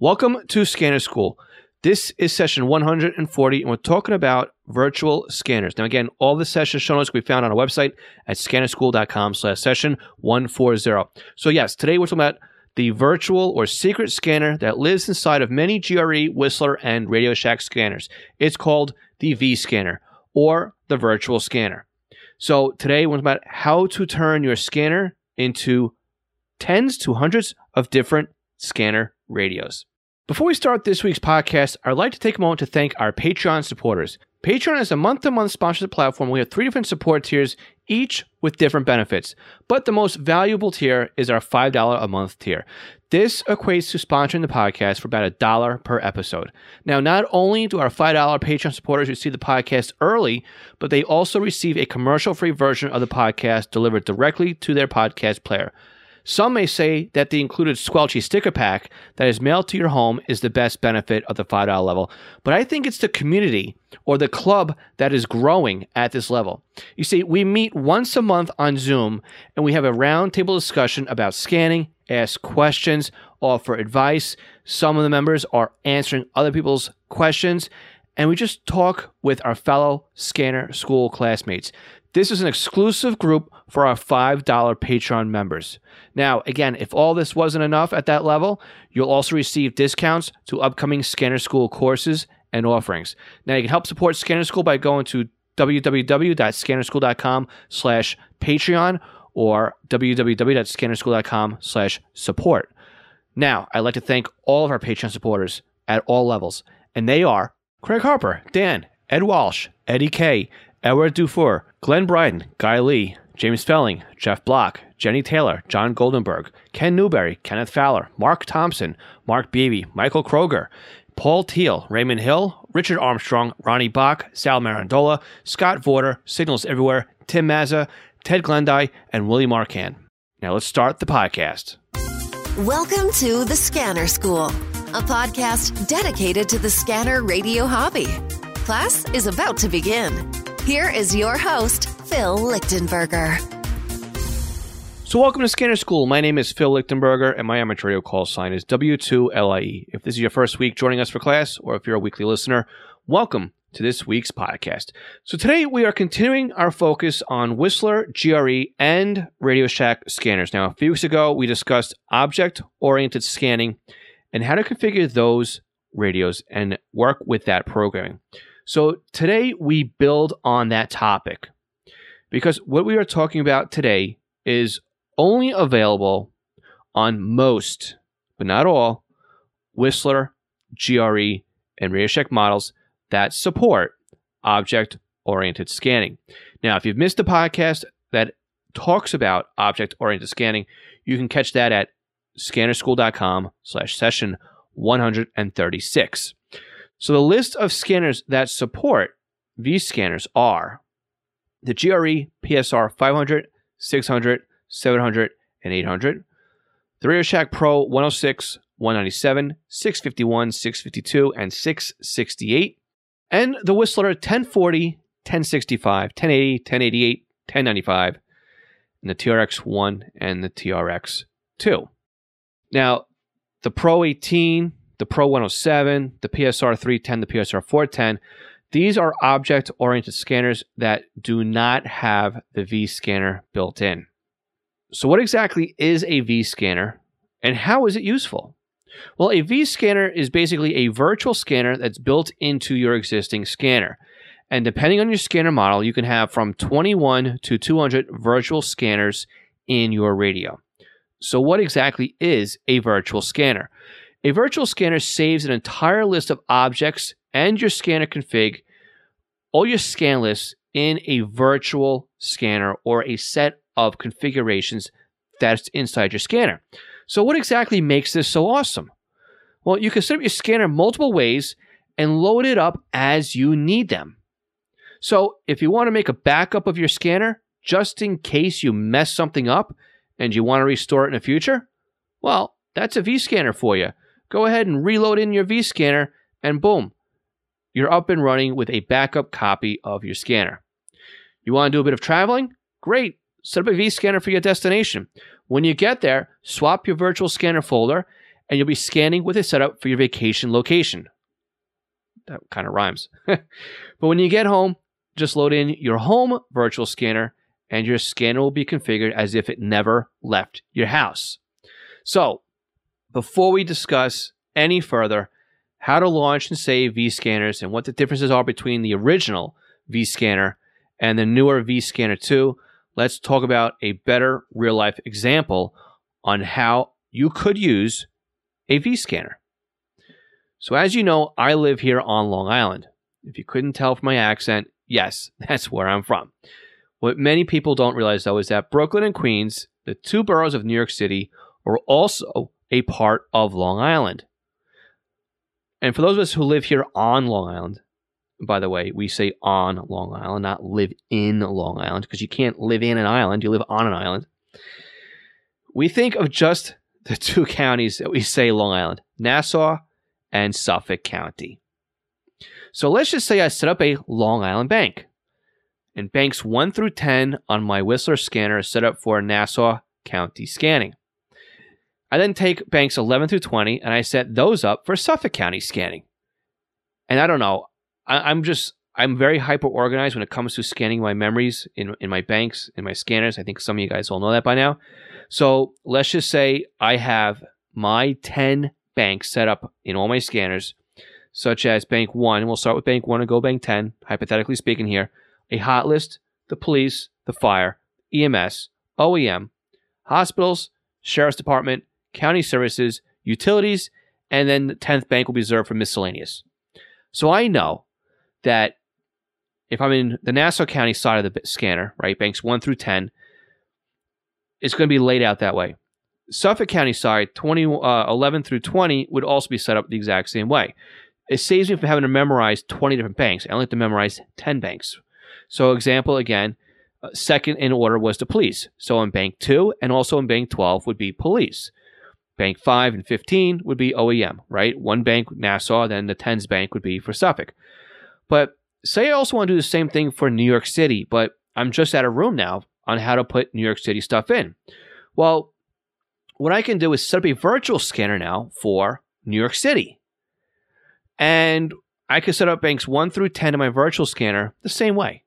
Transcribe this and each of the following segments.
Welcome to Scanner School. This is session 140, and we're talking about virtual scanners. Now, again, all the session show notes can be found on our website at scannerschool.com slash session 140. So, yes, today we're talking about the virtual or secret scanner that lives inside of many GRE, Whistler, and Radio Shack scanners. It's called the V scanner or the virtual scanner. So, today we're talking about how to turn your scanner into tens to hundreds of different scanner radios. Before we start this week's podcast, I'd like to take a moment to thank our Patreon supporters. Patreon is a month to month sponsorship platform. We have three different support tiers, each with different benefits. But the most valuable tier is our $5 a month tier. This equates to sponsoring the podcast for about a dollar per episode. Now, not only do our $5 Patreon supporters receive the podcast early, but they also receive a commercial free version of the podcast delivered directly to their podcast player. Some may say that the included Squelchy sticker pack that is mailed to your home is the best benefit of the $5 level, but I think it's the community or the club that is growing at this level. You see, we meet once a month on Zoom and we have a roundtable discussion about scanning, ask questions, offer advice. Some of the members are answering other people's questions, and we just talk with our fellow scanner school classmates. This is an exclusive group for our $5 Patreon members. Now, again, if all this wasn't enough at that level, you'll also receive discounts to upcoming Scanner School courses and offerings. Now, you can help support Scanner School by going to www.scannerschool.com slash Patreon or www.scannerschool.com slash support. Now, I'd like to thank all of our Patreon supporters at all levels, and they are Craig Harper, Dan, Ed Walsh, Eddie K., Edward Dufour, Glenn Bryden, Guy Lee, James Felling, Jeff Block, Jenny Taylor, John Goldenberg, Ken Newberry, Kenneth Fowler, Mark Thompson, Mark Beebe, Michael Kroger, Paul Teal, Raymond Hill, Richard Armstrong, Ronnie Bach, Sal Marandola, Scott Vorder, Signals Everywhere, Tim Mazza, Ted Glendy, and Willie Marcan. Now let's start the podcast. Welcome to The Scanner School, a podcast dedicated to the scanner radio hobby. Class is about to begin. Here is your host, Phil Lichtenberger. So, welcome to Scanner School. My name is Phil Lichtenberger, and my amateur radio call sign is W2LIE. If this is your first week joining us for class, or if you're a weekly listener, welcome to this week's podcast. So, today we are continuing our focus on Whistler, GRE, and Radio Shack scanners. Now, a few weeks ago, we discussed object oriented scanning and how to configure those radios and work with that programming. So today we build on that topic because what we are talking about today is only available on most, but not all, Whistler, GRE, and Radio Shack models that support object oriented scanning. Now, if you've missed the podcast that talks about object oriented scanning, you can catch that at scannerschool.com slash session 136. So the list of scanners that support these scanners are the GRE PSR 500, 600, 700, and 800, the Radio Shack Pro 106, 197, 651, 652, and 668, and the Whistler 1040, 1065, 1080, 1088, 1095, and the TRX 1 and the TRX 2. Now, the Pro 18, the Pro 107, the PSR 310, the PSR 410. These are object oriented scanners that do not have the V scanner built in. So, what exactly is a V scanner and how is it useful? Well, a V scanner is basically a virtual scanner that's built into your existing scanner. And depending on your scanner model, you can have from 21 to 200 virtual scanners in your radio. So, what exactly is a virtual scanner? A virtual scanner saves an entire list of objects and your scanner config, all your scan lists in a virtual scanner or a set of configurations that's inside your scanner. So, what exactly makes this so awesome? Well, you can set up your scanner multiple ways and load it up as you need them. So, if you want to make a backup of your scanner, just in case you mess something up and you want to restore it in the future, well, that's a vScanner for you go ahead and reload in your vScanner, and boom, you're up and running with a backup copy of your scanner. You want to do a bit of traveling? Great. Set up a vScanner for your destination. When you get there, swap your virtual scanner folder and you'll be scanning with a setup for your vacation location. That kind of rhymes. but when you get home, just load in your home virtual scanner and your scanner will be configured as if it never left your house. So, before we discuss any further how to launch and save vScanners and what the differences are between the original vScanner and the newer vScanner 2, let's talk about a better real life example on how you could use a vScanner. So, as you know, I live here on Long Island. If you couldn't tell from my accent, yes, that's where I'm from. What many people don't realize, though, is that Brooklyn and Queens, the two boroughs of New York City, are also a part of Long Island. And for those of us who live here on Long Island, by the way, we say on Long Island, not live in Long Island, because you can't live in an island, you live on an island. We think of just the two counties that we say Long Island Nassau and Suffolk County. So let's just say I set up a Long Island bank. And banks 1 through 10 on my Whistler scanner set up for Nassau County scanning. I then take banks 11 through 20 and I set those up for Suffolk County scanning. And I don't know, I, am just, I'm very hyper organized when it comes to scanning my memories in, in my banks, in my scanners. I think some of you guys all know that by now. So let's just say I have my 10 banks set up in all my scanners such as Bank 1, we'll start with Bank 1 and go Bank 10, hypothetically speaking here, a hot list, the police, the fire, EMS, OEM, hospitals, sheriff's department, county services, utilities, and then the 10th bank will be reserved for miscellaneous. So I know that if I'm in the Nassau County side of the scanner, right, banks 1 through 10, it's going to be laid out that way. Suffolk County side, 20, uh, 11 through 20, would also be set up the exact same way it saves me from having to memorize 20 different banks. I only have to memorize 10 banks. So, example again, uh, second in order was the police. So, in bank two and also in bank 12 would be police. Bank 5 and 15 would be OEM, right? One bank, Nassau, then the 10s bank would be for Suffolk. But say I also want to do the same thing for New York City, but I'm just out of room now on how to put New York City stuff in. Well, what I can do is set up a virtual scanner now for New York City. And I could set up banks 1 through 10 in my virtual scanner the same way.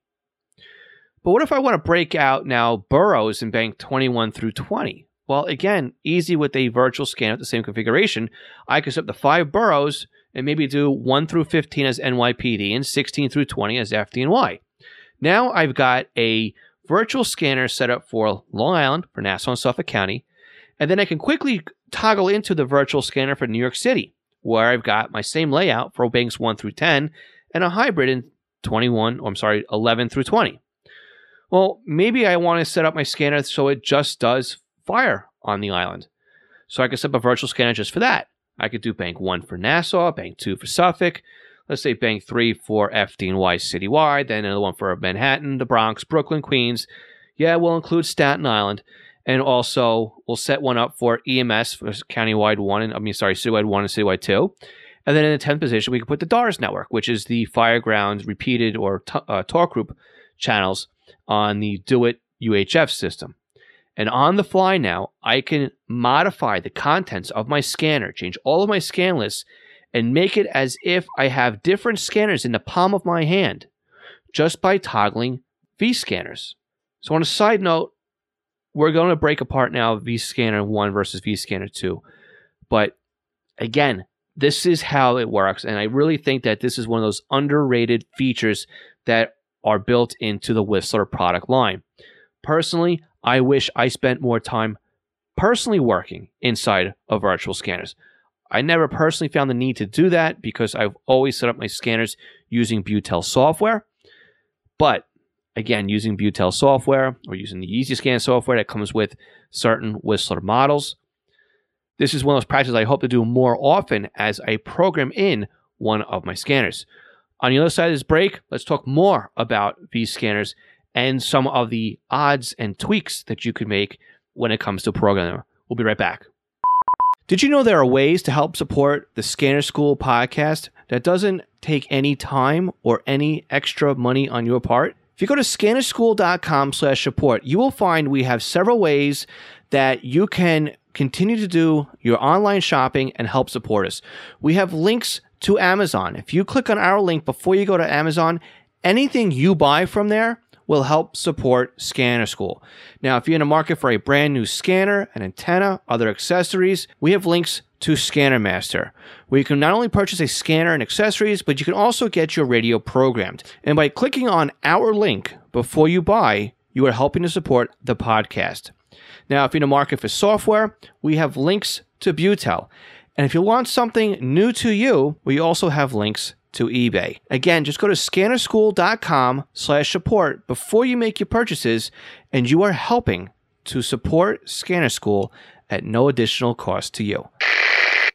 But what if I want to break out now boroughs in bank 21 through 20? Well, again, easy with a virtual scanner at the same configuration. I could set up the five boroughs and maybe do 1 through 15 as NYPD and 16 through 20 as FDNY. Now I've got a virtual scanner set up for Long Island, for Nassau and Suffolk County, and then I can quickly toggle into the virtual scanner for New York City where I've got my same layout for banks 1 through 10 and a hybrid in 21, or I'm sorry, 11 through 20. Well, maybe I want to set up my scanner so it just does fire on the island. So I could set up a virtual scanner just for that. I could do bank 1 for Nassau, bank 2 for Suffolk, let's say bank 3 for FDNY citywide, then another one for Manhattan, the Bronx, Brooklyn, Queens. Yeah, we'll include Staten Island. And also, we'll set one up for EMS for countywide one, and I mean, sorry, citywide one and citywide two. And then in the 10th position, we can put the DARS network, which is the Fireground repeated or t- uh, talk group channels on the DoIT UHF system. And on the fly now, I can modify the contents of my scanner, change all of my scan lists, and make it as if I have different scanners in the palm of my hand just by toggling vScanners. So, on a side note, we're going to break apart now vScanner 1 versus vScanner 2. But again, this is how it works. And I really think that this is one of those underrated features that are built into the Whistler product line. Personally, I wish I spent more time personally working inside of virtual scanners. I never personally found the need to do that because I've always set up my scanners using Butel software. But again, using Butel software or using the EasyScan software that comes with certain Whistler models. This is one of those practices I hope to do more often as I program in one of my scanners. On the other side of this break, let's talk more about these scanners and some of the odds and tweaks that you could make when it comes to programming. We'll be right back. Did you know there are ways to help support the Scanner School podcast that doesn't take any time or any extra money on your part? If you go to scannerschool.com slash support, you will find we have several ways that you can continue to do your online shopping and help support us. We have links to Amazon. If you click on our link before you go to Amazon, anything you buy from there will help support Scanner School. Now, if you're in the market for a brand new scanner, an antenna, other accessories, we have links to Scanner Master, where you can not only purchase a scanner and accessories, but you can also get your radio programmed. And by clicking on our link before you buy, you are helping to support the podcast. Now, if you're in the market for software, we have links to Butel. And if you want something new to you, we also have links to eBay. Again, just go to scannerschool.com slash support before you make your purchases, and you are helping to support Scanner School at no additional cost to you.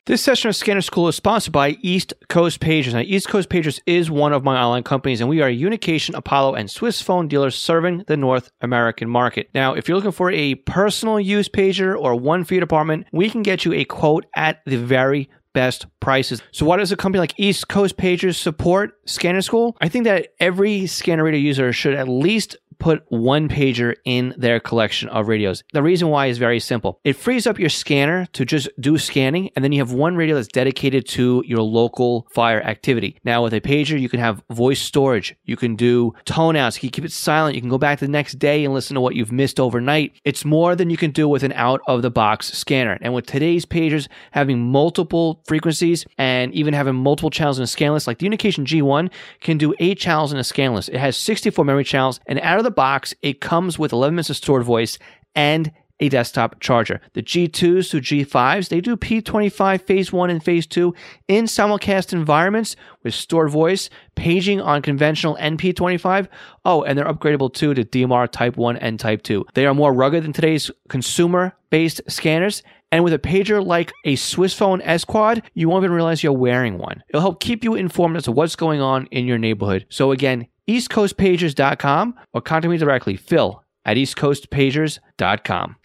This session of Scanner School is sponsored by East Coast Pagers. Now, East Coast Pagers is one of my online companies, and we are Unication, Apollo, and Swissphone dealers serving the North American market. Now, if you're looking for a personal use pager or one for your department, we can get you a quote at the very best prices. So why does a company like East Coast Pagers support Scanner School? I think that every scanner Reader user should at least put one pager in their collection of radios. The reason why is very simple. It frees up your scanner to just do scanning, and then you have one radio that's dedicated to your local fire activity. Now, with a pager, you can have voice storage, you can do tone outs, you can keep it silent, you can go back the next day and listen to what you've missed overnight. It's more than you can do with an out of the box scanner. And with today's pagers having multiple frequencies and even having multiple channels in a scan list, like the Unication G1 can do eight channels in a scan list. It has 64 memory channels, and out of the box, it comes with 11 minutes of stored voice and a desktop charger. The G2s to G5s, they do P25 phase 1 and phase 2 in simulcast environments with stored voice, paging on conventional NP25. Oh, and they're upgradable too to DMR Type 1 and Type 2. They are more rugged than today's consumer based scanners. And with a pager like a Swissphone S Quad, you won't even realize you're wearing one. It'll help keep you informed as to what's going on in your neighborhood. So again, eastcoastpagers.com or contact me directly, phil at eastcoastpagers.com.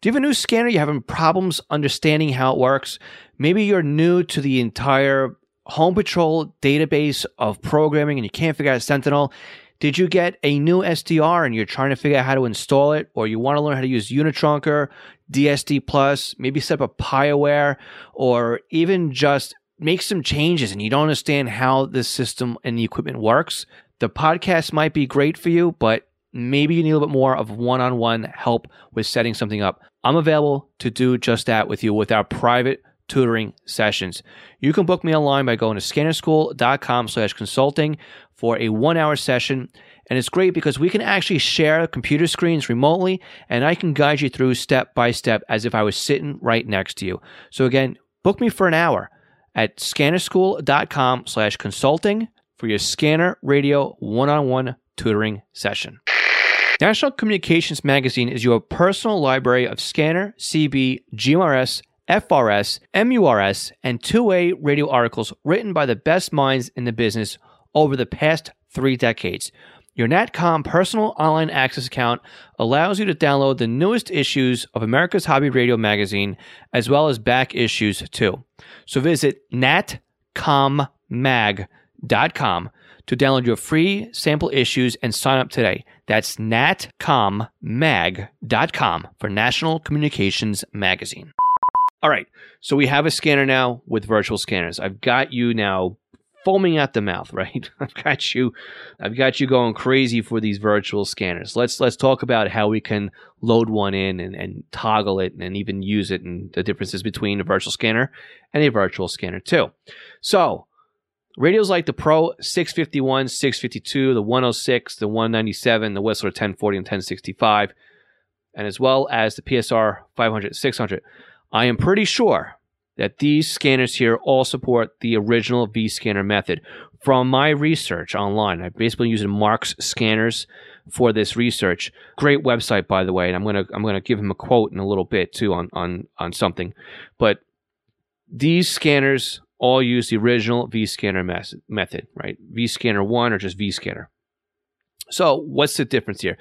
Do you have a new scanner? You're having problems understanding how it works? Maybe you're new to the entire Home Patrol database of programming and you can't figure out Sentinel. Did you get a new SDR and you're trying to figure out how to install it, or you want to learn how to use Unitrunker, DSD Plus, maybe set up a PiAware, or even just make some changes and you don't understand how the system and the equipment works? The podcast might be great for you, but maybe you need a little bit more of one on one help with setting something up. I'm available to do just that with you with our private tutoring sessions. You can book me online by going to scannerschool.com slash consulting for a one hour session. And it's great because we can actually share computer screens remotely and I can guide you through step by step as if I was sitting right next to you. So again, book me for an hour at scannerschool.com slash consulting for your scanner radio one-on-one tutoring session. National Communications Magazine is your personal library of scanner, CB, GMRS, FRS, MURS, and two-way radio articles written by the best minds in the business over the past three decades. Your NatCom personal online access account allows you to download the newest issues of America's Hobby Radio magazine, as well as back issues too. So visit natcommag.com natcommag.com to download your free sample issues and sign up today. That's natcommag.com for National Communications Magazine. All right, so we have a scanner now with virtual scanners. I've got you now foaming at the mouth, right? I've got you I've got you going crazy for these virtual scanners. Let's let's talk about how we can load one in and, and toggle it and even use it and the differences between a virtual scanner and a virtual scanner too. So Radios like the Pro 651, 652, the 106, the 197, the Whistler 1040 and 1065, and as well as the PSR 500, 600. I am pretty sure that these scanners here all support the original V scanner method. From my research online, I basically using Mark's scanners for this research. Great website, by the way, and I'm gonna I'm gonna give him a quote in a little bit too on on on something. But these scanners all use the original vScanner mes- method, right? vScanner 1 or just vScanner. So, what's the difference here?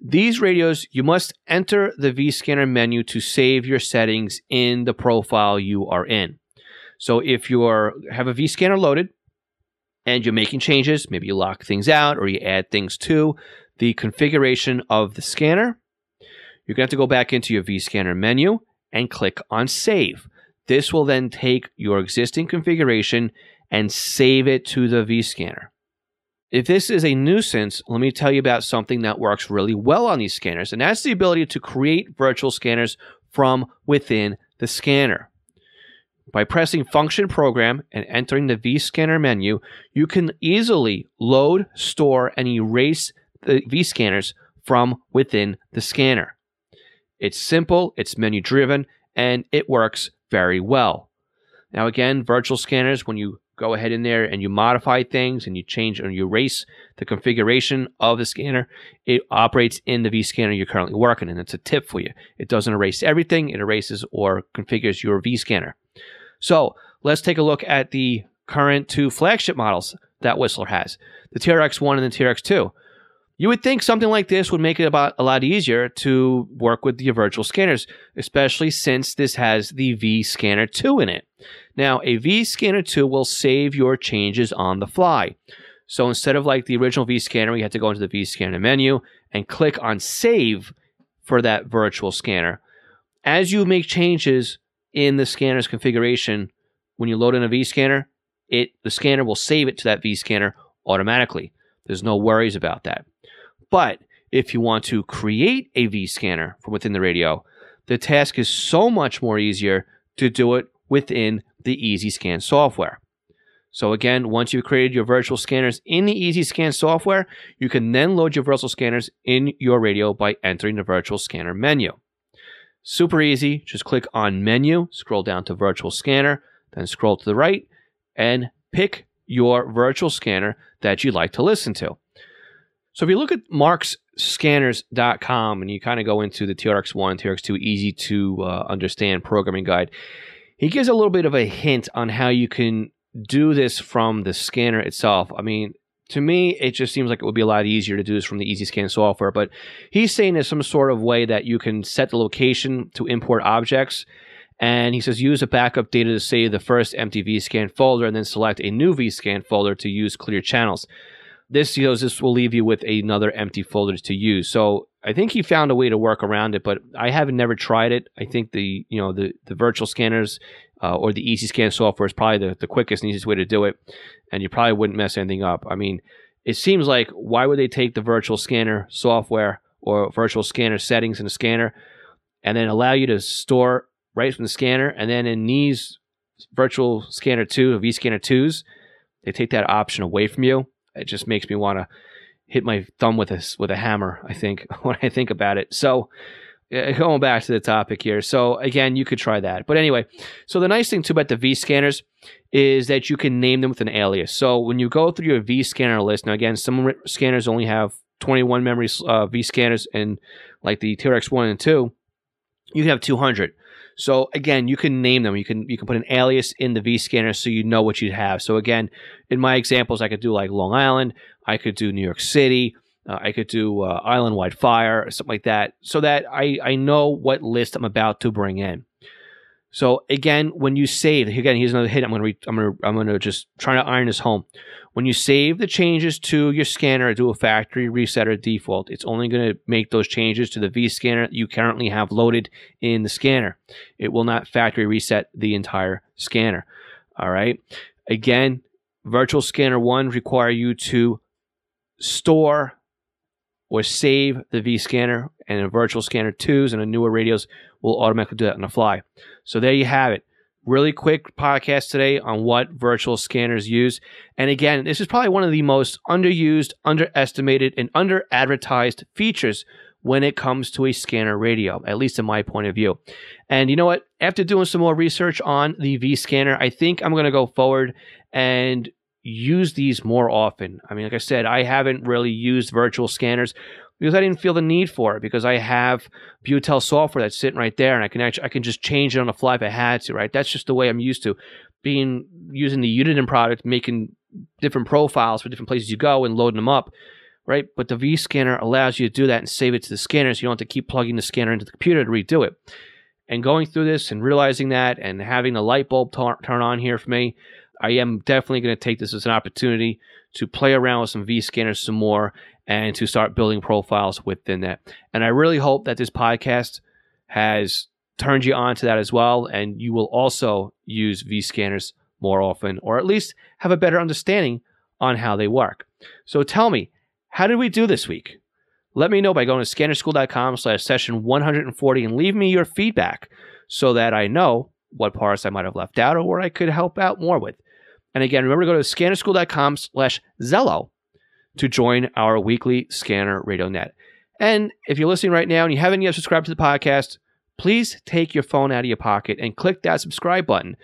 These radios, you must enter the vScanner menu to save your settings in the profile you are in. So, if you are, have a vScanner loaded, and you're making changes, maybe you lock things out or you add things to the configuration of the scanner, you're going to have to go back into your vScanner menu and click on Save. This will then take your existing configuration and save it to the vScanner. If this is a nuisance, let me tell you about something that works really well on these scanners, and that's the ability to create virtual scanners from within the scanner. By pressing Function Program and entering the vScanner menu, you can easily load, store, and erase the vScanners from within the scanner. It's simple, it's menu driven, and it works very well. Now, again, virtual scanners, when you go ahead in there and you modify things and you change or you erase the configuration of the scanner, it operates in the vScanner you're currently working in. It's a tip for you. It doesn't erase everything, it erases or configures your vScanner. So let's take a look at the current two flagship models that Whistler has the TRX1 and the TRX2. You would think something like this would make it about a lot easier to work with your virtual scanners, especially since this has the V Scanner 2 in it. Now, a V Scanner 2 will save your changes on the fly. So instead of like the original V Scanner, you have to go into the V Scanner menu and click on Save for that virtual scanner. As you make changes in the scanner's configuration, when you load in a V scanner, it the scanner will save it to that V scanner automatically. There's no worries about that. But if you want to create a V scanner from within the radio, the task is so much more easier to do it within the EasyScan software. So again, once you've created your virtual scanners in the EasyScan software, you can then load your virtual scanners in your radio by entering the virtual scanner menu. Super easy. Just click on menu, scroll down to virtual scanner, then scroll to the right and pick your virtual scanner that you'd like to listen to. So if you look at markscanners.com and you kind of go into the TRX1, TRX2 easy to uh, understand programming guide, he gives a little bit of a hint on how you can do this from the scanner itself. I mean, to me, it just seems like it would be a lot easier to do this from the EasyScan software. But he's saying there's some sort of way that you can set the location to import objects. And he says use a backup data to save the first empty vScan folder and then select a new vScan folder to use clear channels. This know, this will leave you with another empty folder to use. So I think he found a way to work around it, but I haven't never tried it. I think the you know the the virtual scanners uh, or the easy scan software is probably the, the quickest and easiest way to do it, and you probably wouldn't mess anything up. I mean, it seems like why would they take the virtual scanner software or virtual scanner settings in the scanner and then allow you to store right from the scanner, and then in these virtual scanner two, vScanner twos, they take that option away from you. It just makes me want to hit my thumb with a with a hammer. I think when I think about it. So going back to the topic here. So again, you could try that. But anyway, so the nice thing too about the V scanners is that you can name them with an alias. So when you go through your V scanner list, now again, some scanners only have 21 memory uh, V scanners, and like the TRX one and two, you have 200. So again, you can name them. You can you can put an alias in the V scanner so you know what you have. So again, in my examples, I could do like Long Island. I could do New York City. Uh, I could do uh, Island Wide Fire or something like that, so that I I know what list I'm about to bring in. So again, when you save, again, here's another hit. I'm gonna re, I'm gonna I'm gonna just try to iron this home. When you save the changes to your scanner, do a factory reset or default. It's only to make those changes to the V scanner you currently have loaded in the scanner. It will not factory reset the entire scanner. All right. Again, Virtual Scanner 1 require you to store or save the V scanner, and a Virtual Scanner 2s and the newer radios will automatically do that on the fly. So there you have it really quick podcast today on what virtual scanners use. And again, this is probably one of the most underused, underestimated, and under advertised features when it comes to a scanner radio, at least in my point of view. And you know what? After doing some more research on the V scanner, I think I'm going to go forward and use these more often. I mean, like I said, I haven't really used virtual scanners because I didn't feel the need for it because I have Butel software that's sitting right there and I can actually I can just change it on the fly if I had to, right? That's just the way I'm used to being using the Uniden product, making different profiles for different places you go and loading them up, right? But the V scanner allows you to do that and save it to the scanner so you don't have to keep plugging the scanner into the computer to redo it. And going through this and realizing that and having the light bulb turn on here for me, I am definitely going to take this as an opportunity to play around with some V scanners some more and to start building profiles within that. And I really hope that this podcast has turned you on to that as well. And you will also use vScanners more often, or at least have a better understanding on how they work. So tell me, how did we do this week? Let me know by going to scannerschool.com slash session 140 and leave me your feedback so that I know what parts I might have left out or where I could help out more with. And again, remember to go to scannerschool.com slash Zello to join our weekly Scanner Radio Net. And if you're listening right now and you haven't yet subscribed to the podcast, please take your phone out of your pocket and click that subscribe button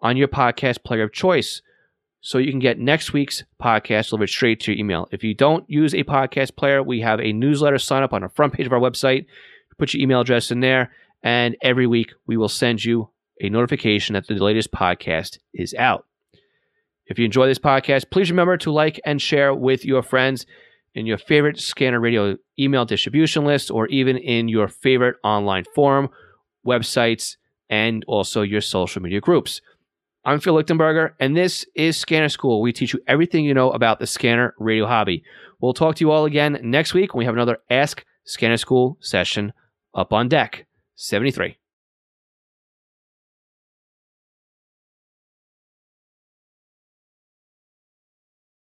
on your podcast player of choice so you can get next week's podcast delivered straight to your email. If you don't use a podcast player, we have a newsletter sign up on the front page of our website. Put your email address in there, and every week we will send you a notification that the latest podcast is out. If you enjoy this podcast, please remember to like and share with your friends in your favorite Scanner Radio email distribution list or even in your favorite online forum, websites, and also your social media groups. I'm Phil Lichtenberger, and this is Scanner School. We teach you everything you know about the scanner radio hobby. We'll talk to you all again next week when we have another Ask Scanner School session up on deck 73.